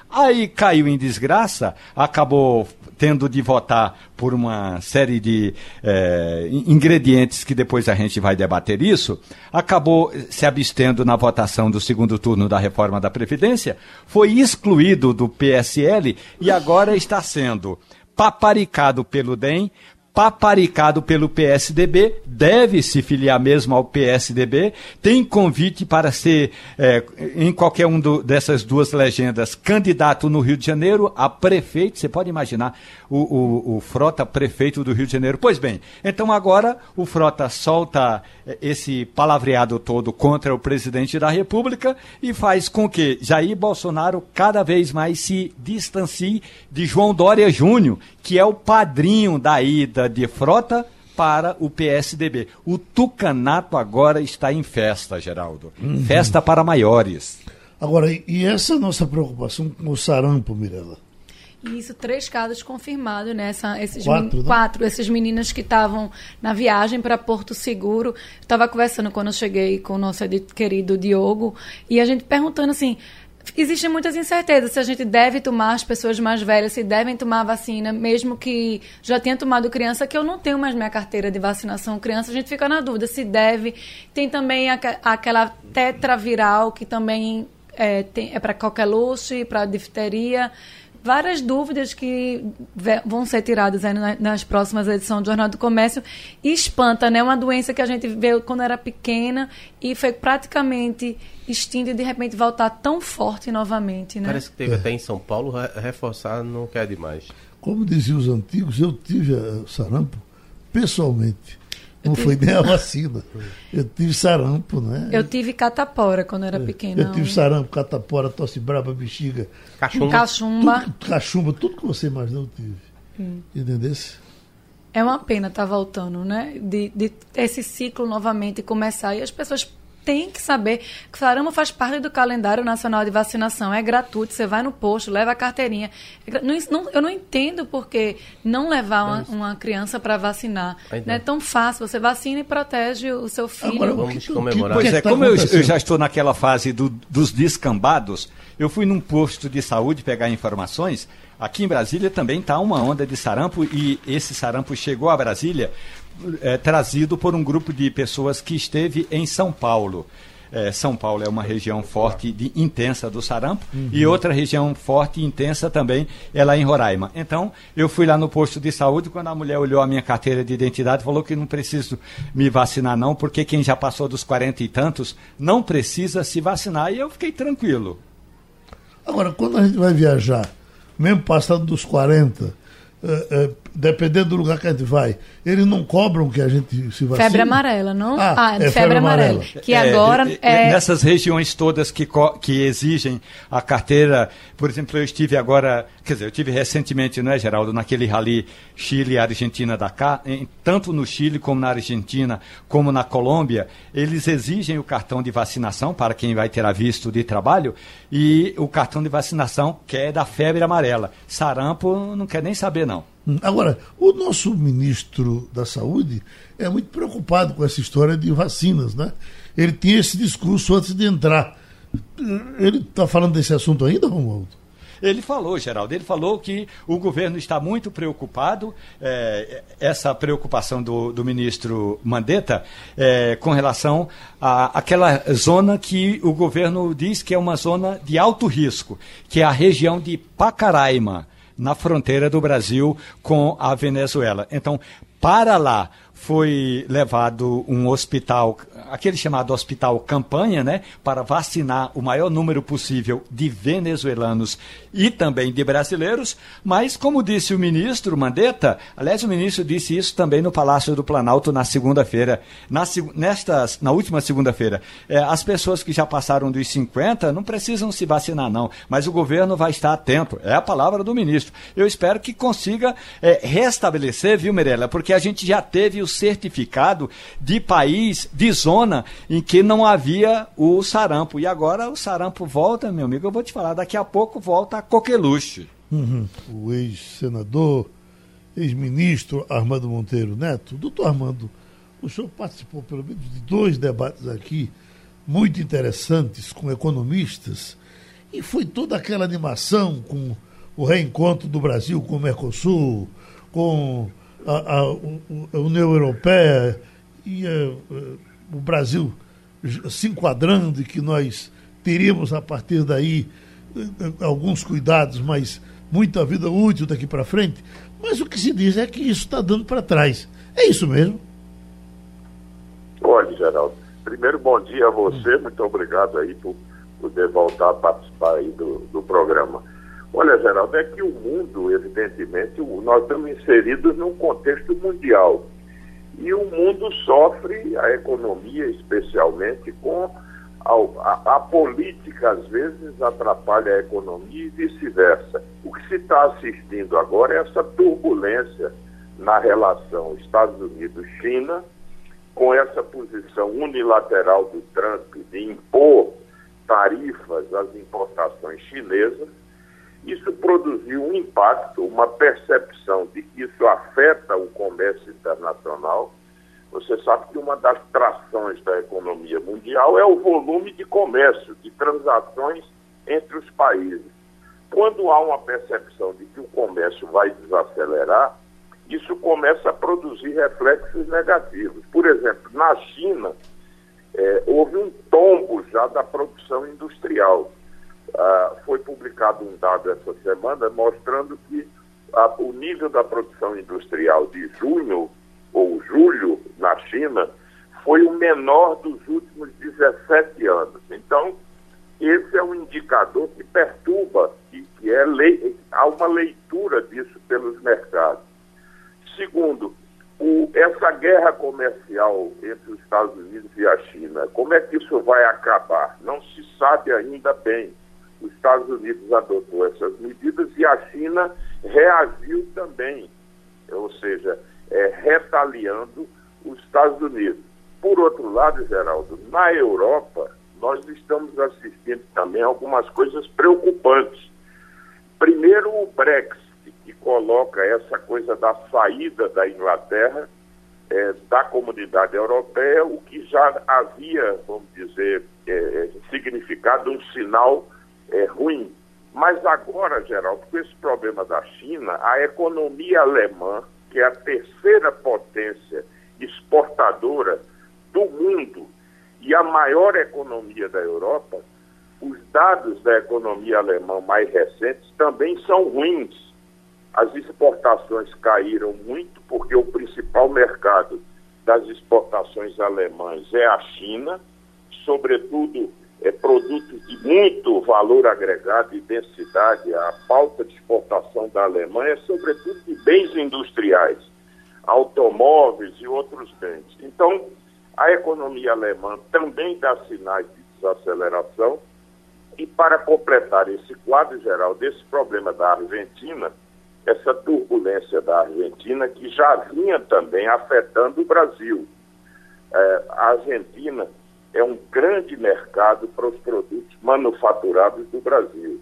Aí caiu em desgraça, acabou tendo de votar por uma série de eh, ingredientes que depois a gente vai debater isso, acabou se abstendo na votação do segundo turno da reforma da Previdência, foi excluído do PSL e agora está sendo paparicado pelo DEM, paparicado pelo PSDB, deve se filiar mesmo ao PSDB, tem convite para ser, é, em qualquer um do, dessas duas legendas, candidato no Rio de Janeiro a prefeito. Você pode imaginar o, o, o, Frota prefeito do Rio de Janeiro. Pois bem, então agora o Frota solta é, esse palavreado todo contra o presidente da República e faz com que Jair Bolsonaro cada vez mais se distancie de João Dória Júnior, que é o padrinho da ida de Frota para o PSDB. O tucanato agora está em festa, Geraldo. Uhum. Festa para maiores. Agora, e essa nossa preocupação com o sarampo, Mirella? Isso, três casos confirmados, né? esses quatro, né? quatro, esses meninas que estavam na viagem para Porto Seguro. Estava conversando quando eu cheguei com o nosso querido Diogo e a gente perguntando assim: Existem muitas incertezas se a gente deve tomar as pessoas mais velhas, se devem tomar a vacina, mesmo que já tenha tomado criança, que eu não tenho mais minha carteira de vacinação criança, a gente fica na dúvida se deve. Tem também aquela tetraviral, que também é, é para coqueluche, para difteria várias dúvidas que vão ser tiradas nas próximas edições do Jornal do Comércio. E espanta, né? Uma doença que a gente vê quando era pequena e foi praticamente extinta e de repente voltar tão forte novamente, né? Parece que teve é. até em São Paulo, reforçar não quer demais. Como diziam os antigos, eu tive sarampo pessoalmente. Não foi nem a vacina. Eu tive sarampo, né? Eu tive catapora quando era é. pequena. Eu tive sarampo, catapora, tosse braba, bexiga. Cachumba. Cachumba. Tudo, cachumba, tudo que você imaginou eu tive. Hum. Entendeu? É uma pena estar tá voltando, né? De, de esse ciclo novamente começar e as pessoas tem que saber que o Sarama faz parte do calendário nacional de vacinação, é gratuito, você vai no posto, leva a carteirinha. É não, não, eu não entendo por que não levar uma, uma criança para vacinar. Não é tão fácil, você vacina e protege o seu filho. Agora, vamos comemorar. Pois é, como eu, eu, já estou naquela fase do, dos descambados, eu fui num posto de saúde pegar informações, Aqui em Brasília também está uma onda de sarampo e esse sarampo chegou a Brasília é, trazido por um grupo de pessoas que esteve em São Paulo. É, São Paulo é uma região forte de intensa do sarampo uhum. e outra região forte e intensa também é lá em Roraima. Então, eu fui lá no posto de saúde quando a mulher olhou a minha carteira de identidade falou que não preciso me vacinar não, porque quem já passou dos 40 e tantos não precisa se vacinar e eu fiquei tranquilo. Agora, quando a gente vai viajar, mesmo passando dos 40, é, é, dependendo do lugar que a gente vai, eles não cobram que a gente se vacine? Febre amarela, não? Ah, ah é febre, febre amarela. amarela. Que é, agora é... Nessas regiões todas que, que exigem a carteira, por exemplo, eu estive agora, quer dizer, eu estive recentemente, não é, Geraldo, naquele rally Chile-Argentina-Dakar, tanto no Chile como na Argentina, como na Colômbia, eles exigem o cartão de vacinação para quem vai ter a visto de trabalho e o cartão de vacinação que é da febre amarela. Sarampo não quer nem saber, não. Agora, o nosso ministro da Saúde é muito preocupado com essa história de vacinas, né? Ele tinha esse discurso antes de entrar. Ele está falando desse assunto ainda, Romualdo? Ele falou, Geraldo, ele falou que o governo está muito preocupado, é, essa preocupação do, do ministro Mandetta, é, com relação àquela zona que o governo diz que é uma zona de alto risco, que é a região de Pacaraima na fronteira do Brasil com a Venezuela. Então, para lá foi levado um hospital, aquele chamado hospital campanha, né, para vacinar o maior número possível de venezuelanos e também de brasileiros, mas como disse o ministro Mandetta, aliás o ministro disse isso também no Palácio do Planalto na segunda-feira, na, nestas, na última segunda-feira, é, as pessoas que já passaram dos 50 não precisam se vacinar não, mas o governo vai estar atento, é a palavra do ministro. Eu espero que consiga é, restabelecer, viu Mirella, porque a gente já teve os certificado de país, de zona em que não havia o sarampo. E agora o sarampo volta, meu amigo, eu vou te falar, daqui a pouco volta a coqueluche. Uhum. O ex-senador, ex-ministro Armando Monteiro Neto, doutor Armando, o senhor participou pelo menos de dois debates aqui muito interessantes com economistas e foi toda aquela animação com o reencontro do Brasil com o Mercosul, com a, a, a União Europeia e eh, eh, o Brasil se enquadrando e que nós teríamos a partir daí eh, alguns cuidados, mas muita vida útil daqui para frente. Mas o que se diz é que isso está dando para trás. É isso mesmo? Olha, Geraldo, primeiro bom dia a você, muito obrigado aí por poder voltar a participar aí do, do programa. Olha, Geraldo, é que o mundo, evidentemente, nós estamos inseridos num contexto mundial. E o mundo sofre, a economia especialmente, com a, a, a política, às vezes, atrapalha a economia e vice-versa. O que se está assistindo agora é essa turbulência na relação Estados Unidos-China, com essa posição unilateral do Trump de impor tarifas às importações chinesas isso produziu um impacto, uma percepção de que isso afeta o comércio internacional. Você sabe que uma das trações da economia mundial é o volume de comércio, de transações entre os países. Quando há uma percepção de que o comércio vai desacelerar, isso começa a produzir reflexos negativos. Por exemplo, na China, é, houve um tombo já da produção industrial Uh, foi publicado um dado essa semana mostrando que uh, o nível da produção industrial de junho ou julho na China foi o menor dos últimos 17 anos. Então, esse é um indicador que perturba, que, que é lei, há uma leitura disso pelos mercados. Segundo, o, essa guerra comercial entre os Estados Unidos e a China, como é que isso vai acabar? Não se sabe ainda bem os Estados Unidos adotou essas medidas e a China reagiu também, ou seja, é, retaliando os Estados Unidos. Por outro lado, Geraldo, na Europa, nós estamos assistindo também algumas coisas preocupantes. Primeiro, o Brexit, que coloca essa coisa da saída da Inglaterra é, da comunidade europeia, o que já havia, vamos dizer, é, significado um sinal é, ruim. Mas agora, Geraldo, com esse problema da China, a economia alemã, que é a terceira potência exportadora do mundo e a maior economia da Europa, os dados da economia alemã mais recentes também são ruins. As exportações caíram muito porque o principal mercado das exportações alemãs é a China, sobretudo é, produtos de muito valor agregado e densidade, a falta de exportação da Alemanha, sobretudo de bens industriais, automóveis e outros bens. Então, a economia alemã também dá sinais de desaceleração. E para completar esse quadro geral desse problema da Argentina, essa turbulência da Argentina que já vinha também afetando o Brasil. É, a Argentina é um grande mercado para os produtos manufaturados do Brasil.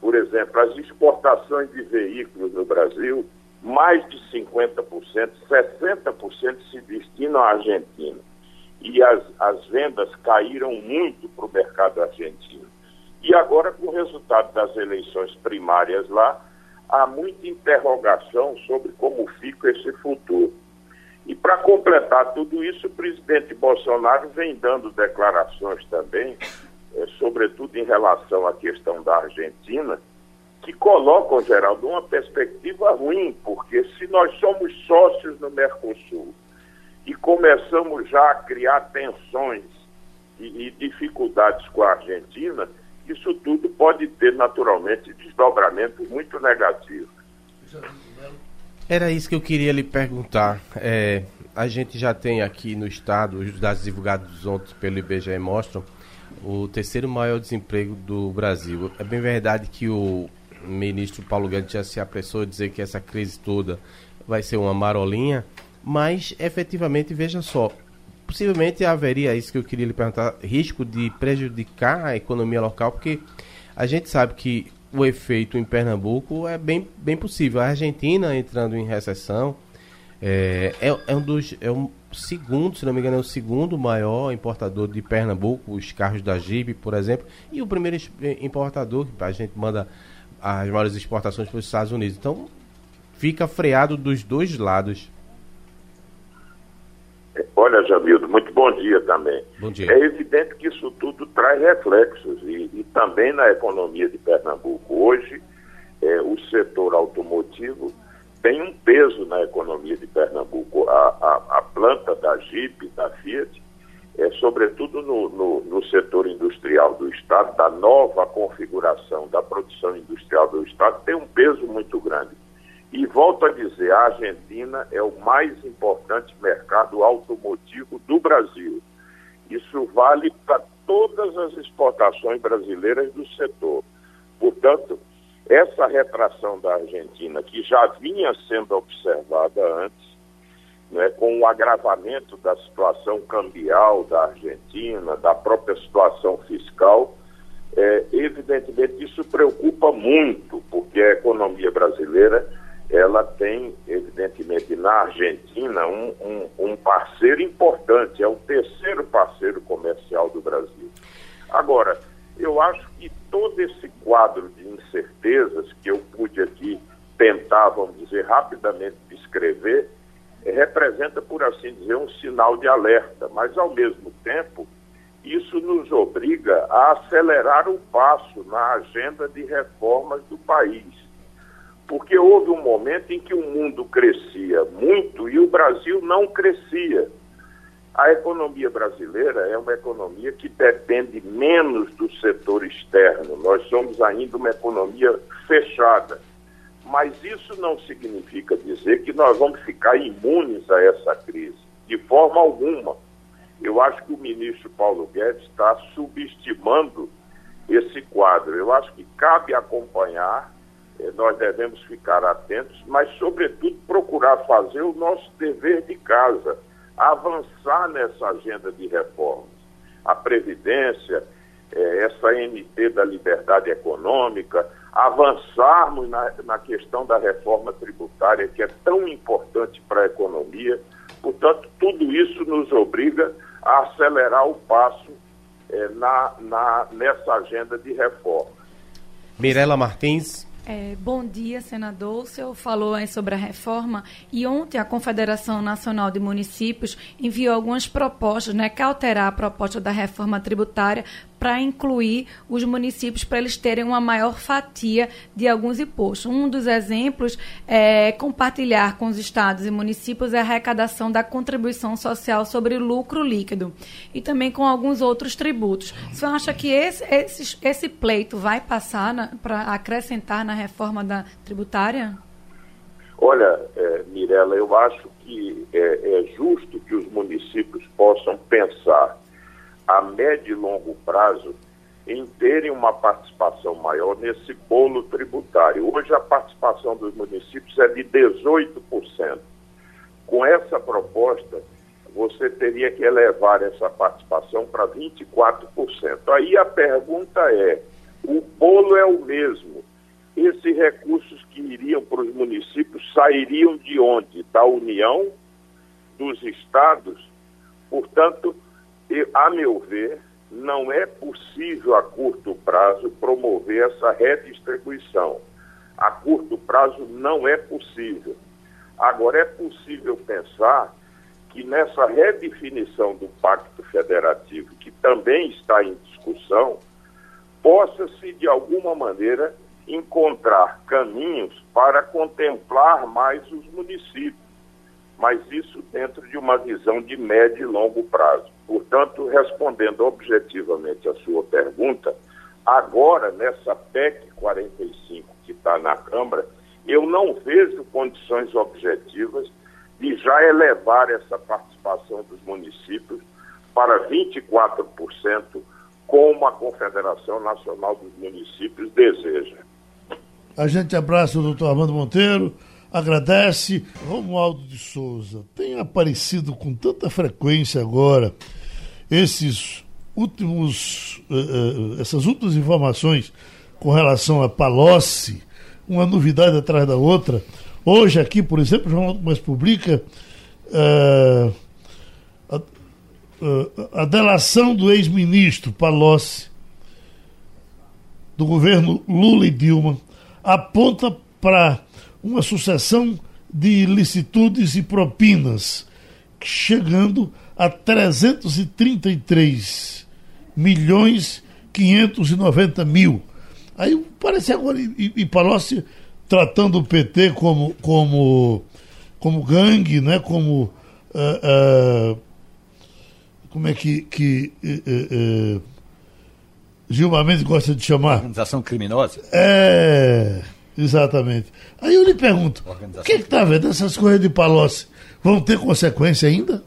Por exemplo, as exportações de veículos no Brasil, mais de 50%, 60% se destinam à Argentina. E as, as vendas caíram muito para o mercado argentino. E agora, com o resultado das eleições primárias lá, há muita interrogação sobre como fica esse futuro. E para completar tudo isso, o presidente Bolsonaro vem dando declarações também, é, sobretudo em relação à questão da Argentina, que colocam, Geraldo, uma perspectiva ruim, porque se nós somos sócios no Mercosul e começamos já a criar tensões e, e dificuldades com a Argentina, isso tudo pode ter naturalmente desdobramentos muito negativos. Era isso que eu queria lhe perguntar. É, a gente já tem aqui no estado, os dados divulgados ontem pelo IBGE mostram o terceiro maior desemprego do Brasil. É bem verdade que o ministro Paulo Guedes já se apressou a dizer que essa crise toda vai ser uma marolinha, mas efetivamente, veja só, possivelmente haveria, isso que eu queria lhe perguntar, risco de prejudicar a economia local, porque a gente sabe que o efeito em Pernambuco é bem, bem possível. A Argentina entrando em recessão é, é, é um dos. É um segundo, se não me engano, é o segundo maior importador de Pernambuco, os carros da Jeep, por exemplo, e o primeiro importador, que a gente manda as maiores exportações para os Estados Unidos. Então, fica freado dos dois lados. Olha, Jamildo, muito bom dia também. Bom dia. É evidente que isso tudo traz reflexos e, e também na economia de Pernambuco. Hoje, é, o setor automotivo tem um peso na economia de Pernambuco. A, a, a planta da Jeep, da Fiat, é, sobretudo no, no, no, setor industrial do Estado, da nova configuração da produção industrial do Estado, tem um peso muito grande. E volto a dizer, a Argentina é o mais importante mercado automotivo do Brasil. Isso vale para todas as exportações brasileiras do setor. Portanto, essa retração da Argentina, que já vinha sendo observada antes, né, com o agravamento da situação cambial da Argentina, da própria situação fiscal, é, evidentemente isso preocupa muito, porque a economia brasileira ela tem, evidentemente, na Argentina, um, um, um, parceiro importante, é o terceiro parceiro comercial do Brasil. Agora, eu acho que todo esse quadro de incertezas que eu pude aqui tentar, vamos dizer, rapidamente descrever, representa, por assim dizer, um sinal de alerta, mas, ao mesmo tempo, isso nos obriga a acelerar o passo na agenda de reformas do país porque houve um momento em que o mundo crescia muito e o Brasil não crescia. A economia brasileira é uma economia que depende menos do setor externo. Nós somos ainda uma economia fechada. Mas isso não significa dizer que nós vamos ficar imunes a essa crise, de forma alguma. Eu acho que o ministro Paulo Guedes está subestimando esse quadro. Eu acho que cabe acompanhar nós devemos ficar atentos, mas, sobretudo, procurar fazer o nosso dever de casa, avançar nessa agenda de reformas. A Previdência, eh, essa NT da liberdade econômica, avançarmos na, na questão da reforma tributária, que é tão importante para a economia. Portanto, tudo isso nos obriga a acelerar o passo eh, na, na, nessa agenda de reforma. Mirela Martins. É, bom dia, senador. O senhor falou sobre a reforma e ontem a Confederação Nacional de Municípios enviou algumas propostas, né, que alterar a proposta da reforma tributária para incluir os municípios para eles terem uma maior fatia de alguns impostos. Um dos exemplos é compartilhar com os estados e municípios a arrecadação da contribuição social sobre lucro líquido e também com alguns outros tributos. Você acha que esse, esse, esse pleito vai passar para acrescentar na reforma da tributária? Olha, é, Mirela, eu acho que é, é justo que os municípios possam pensar a médio e longo prazo em terem uma participação maior nesse bolo tributário. Hoje a participação dos municípios é de 18%. Com essa proposta, você teria que elevar essa participação para 24%. Aí a pergunta é: o bolo é o mesmo. Esses recursos que iriam para os municípios sairiam de onde? Da União, dos estados? Portanto, a meu ver, não é possível a curto prazo promover essa redistribuição. A curto prazo não é possível. Agora, é possível pensar que nessa redefinição do Pacto Federativo, que também está em discussão, possa-se, de alguma maneira, encontrar caminhos para contemplar mais os municípios, mas isso dentro de uma visão de médio e longo prazo. Portanto, respondendo objetivamente a sua pergunta, agora nessa PEC 45 que está na Câmara, eu não vejo condições objetivas de já elevar essa participação dos municípios para 24%, como a Confederação Nacional dos Municípios deseja. A gente abraça o doutor Armando Monteiro, agradece. Romualdo de Souza, tem aparecido com tanta frequência agora esses últimos, uh, essas últimas informações com relação a Palocci, uma novidade atrás da outra. Hoje aqui, por exemplo, o Jornal Mais publica uh, a, a, delação do ex-ministro Palocci do governo Lula e Dilma aponta para uma sucessão de ilicitudes e propinas, chegando a 333 milhões 590 mil. Aí parece agora, e, e Palocci tratando o PT como, como, como gangue, né? como. Uh, uh, como é que, que uh, Gilmar Mendes gosta de chamar? Organização criminosa? É. Exatamente. Aí eu lhe pergunto, o que está vendo? Essas coisas de Palocci vão ter consequência ainda?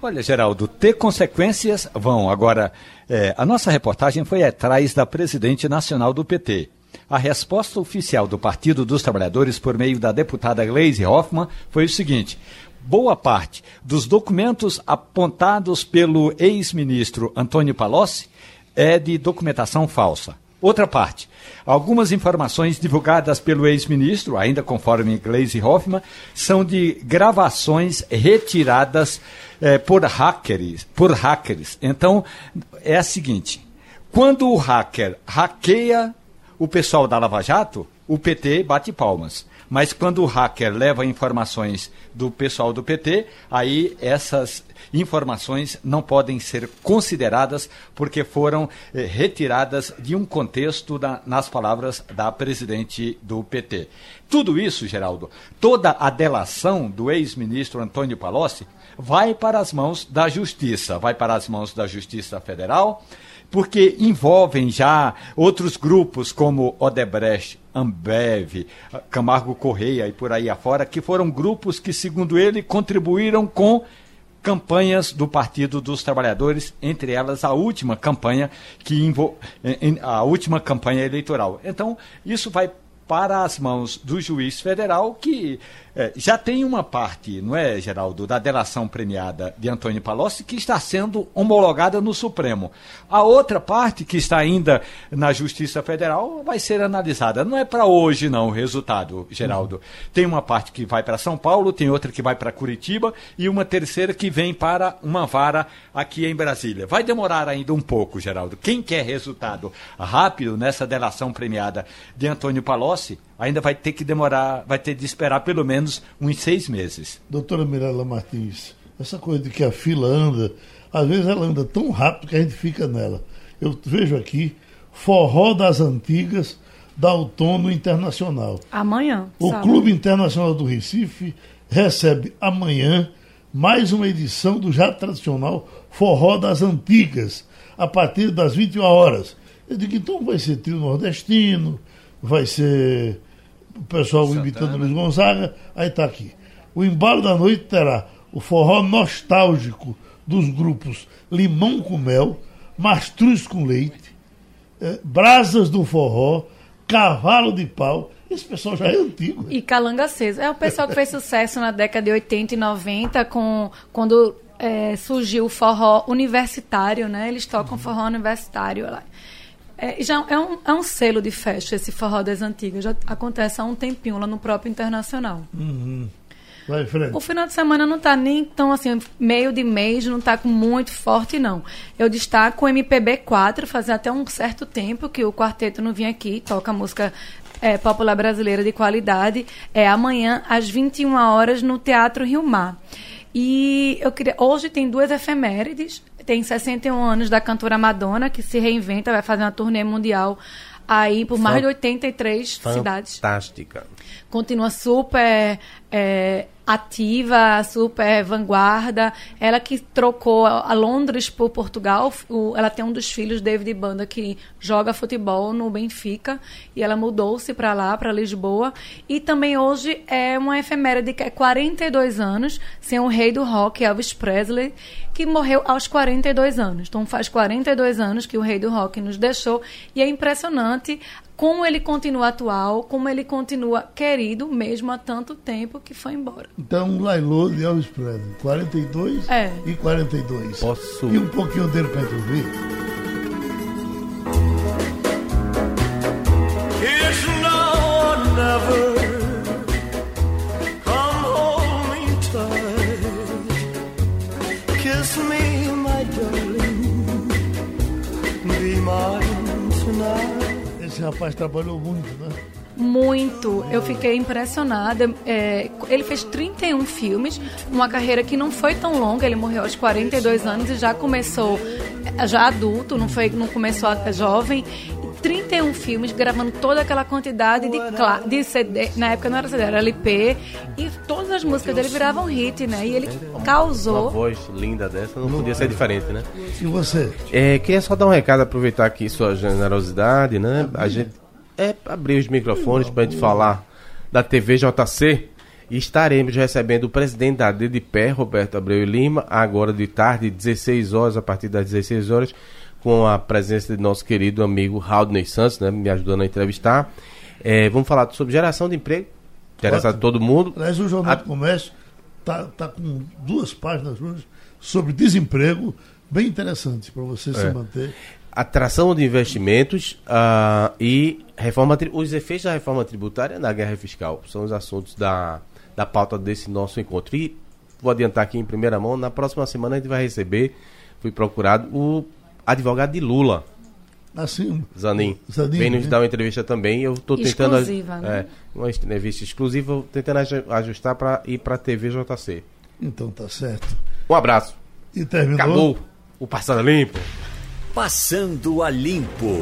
Olha, Geraldo, ter consequências vão. Agora, é, a nossa reportagem foi atrás da presidente nacional do PT. A resposta oficial do Partido dos Trabalhadores, por meio da deputada Gleisi Hoffmann, foi o seguinte: boa parte dos documentos apontados pelo ex-ministro Antônio Palocci é de documentação falsa. Outra parte. Algumas informações divulgadas pelo ex-ministro, ainda conforme Gleisi Hoffmann, são de gravações retiradas eh, por hackers, por hackers. Então, é a seguinte: quando o hacker hackeia o pessoal da Lava Jato, o PT bate palmas. Mas quando o hacker leva informações do pessoal do PT, aí essas informações não podem ser consideradas porque foram eh, retiradas de um contexto da, nas palavras da presidente do PT. Tudo isso, Geraldo, toda a delação do ex-ministro Antônio Palocci vai para as mãos da Justiça, vai para as mãos da Justiça Federal, porque envolvem já outros grupos como Odebrecht, Ambev, Camargo Correia e por aí afora, que foram grupos que, segundo ele, contribuíram com campanhas do Partido dos Trabalhadores, entre elas a última campanha que a última campanha eleitoral. Então, isso vai para as mãos do juiz federal que é, já tem uma parte, não é, Geraldo, da delação premiada de Antônio Palocci que está sendo homologada no Supremo. A outra parte, que está ainda na Justiça Federal, vai ser analisada. Não é para hoje, não, o resultado, Geraldo. Uhum. Tem uma parte que vai para São Paulo, tem outra que vai para Curitiba e uma terceira que vem para uma vara aqui em Brasília. Vai demorar ainda um pouco, Geraldo. Quem quer resultado rápido nessa delação premiada de Antônio Palocci, ainda vai ter que demorar, vai ter de esperar pelo menos uns seis meses. Doutora Mirella Martins, essa coisa de que a fila anda, às vezes ela anda tão rápido que a gente fica nela. Eu vejo aqui Forró das Antigas da Outono Internacional. Amanhã. O sábado. Clube Internacional do Recife recebe amanhã mais uma edição do já tradicional Forró das Antigas, a partir das 21 horas. Eu digo, então vai ser trio nordestino, vai ser o pessoal Santana. imitando Luiz Gonzaga, aí está aqui. O embalo da noite terá o forró nostálgico dos grupos Limão com Mel, Mastruz com Leite, eh, Brasas do Forró, Cavalo de Pau. Esse pessoal já é antigo. E Calanga Acesa. É o pessoal que fez sucesso na década de 80 e 90, com, quando é, surgiu o forró universitário, né? Eles tocam forró universitário lá. É, já é um, é um selo de festa esse forró das antigas. Já acontece há um tempinho lá no próprio Internacional. Uhum. Vai, o final de semana não está nem tão assim, meio de mês, não está muito forte, não. Eu destaco o MPB4, fazia até um certo tempo que o quarteto não vinha aqui, toca música é, popular brasileira de qualidade. É amanhã, às 21 horas, no Teatro Rio Mar. E eu queria. Hoje tem duas efemérides tem 61 anos da cantora Madonna, que se reinventa, vai fazer uma turnê mundial aí por mais de 83 Fantástica. cidades. Fantástica. Continua super é, ativa, super vanguarda. Ela que trocou a Londres por Portugal. O, ela tem um dos filhos, David Banda, que joga futebol no Benfica. E ela mudou-se para lá, para Lisboa. E também hoje é uma efeméride que é 42 anos, sem o rei do rock, Elvis Presley, que morreu aos 42 anos. Então faz 42 anos que o rei do rock nos deixou. E é impressionante como ele continua atual, como ele continua querido, mesmo há tanto tempo que foi embora. Então, Lailô de Elvis Presley, 42 é. e 42. Posso... E um pouquinho dele para gente ouvir. It's now or never. Come hold me tight. Kiss me, my darling. Be mine tonight esse rapaz trabalhou muito, né? Muito. Eu fiquei impressionada. É, ele fez 31 filmes, uma carreira que não foi tão longa. Ele morreu aos 42 anos e já começou já adulto, não foi, não começou jovem. 31 filmes, gravando toda aquela quantidade de, de CD, na época não era CD, era LP, e todas as músicas dele viravam hit, né? E ele causou. Uma voz linda dessa não podia ser diferente, né? E você? É, queria só dar um recado, aproveitar aqui sua generosidade, né? A gente é abrir os microfones para a gente falar da TV JC. E estaremos recebendo o presidente da DDPé, Roberto Abreu Lima, agora de tarde, 16 horas, a partir das 16 horas com a presença de nosso querido amigo Raudney Santos, né, me ajudando a entrevistar. É, vamos falar sobre geração de emprego, interessa a todo mundo. Aliás, o Jornal a... do Comércio está tá com duas páginas sobre desemprego, bem interessantes para você é. se manter. Atração de investimentos uh, e reforma, os efeitos da reforma tributária na guerra fiscal são os assuntos da, da pauta desse nosso encontro. E vou adiantar aqui em primeira mão, na próxima semana a gente vai receber, fui procurado, o advogado de Lula. Assim, Zanin. Zanin Vem nos né? dar uma entrevista também. Eu estou tentando. Exclusiva, né? É, uma entrevista exclusiva, tentando ajustar para ir para a TV JC. Então tá certo. Um abraço. E terminou. Acabou o Passando a Limpo. Passando a Limpo.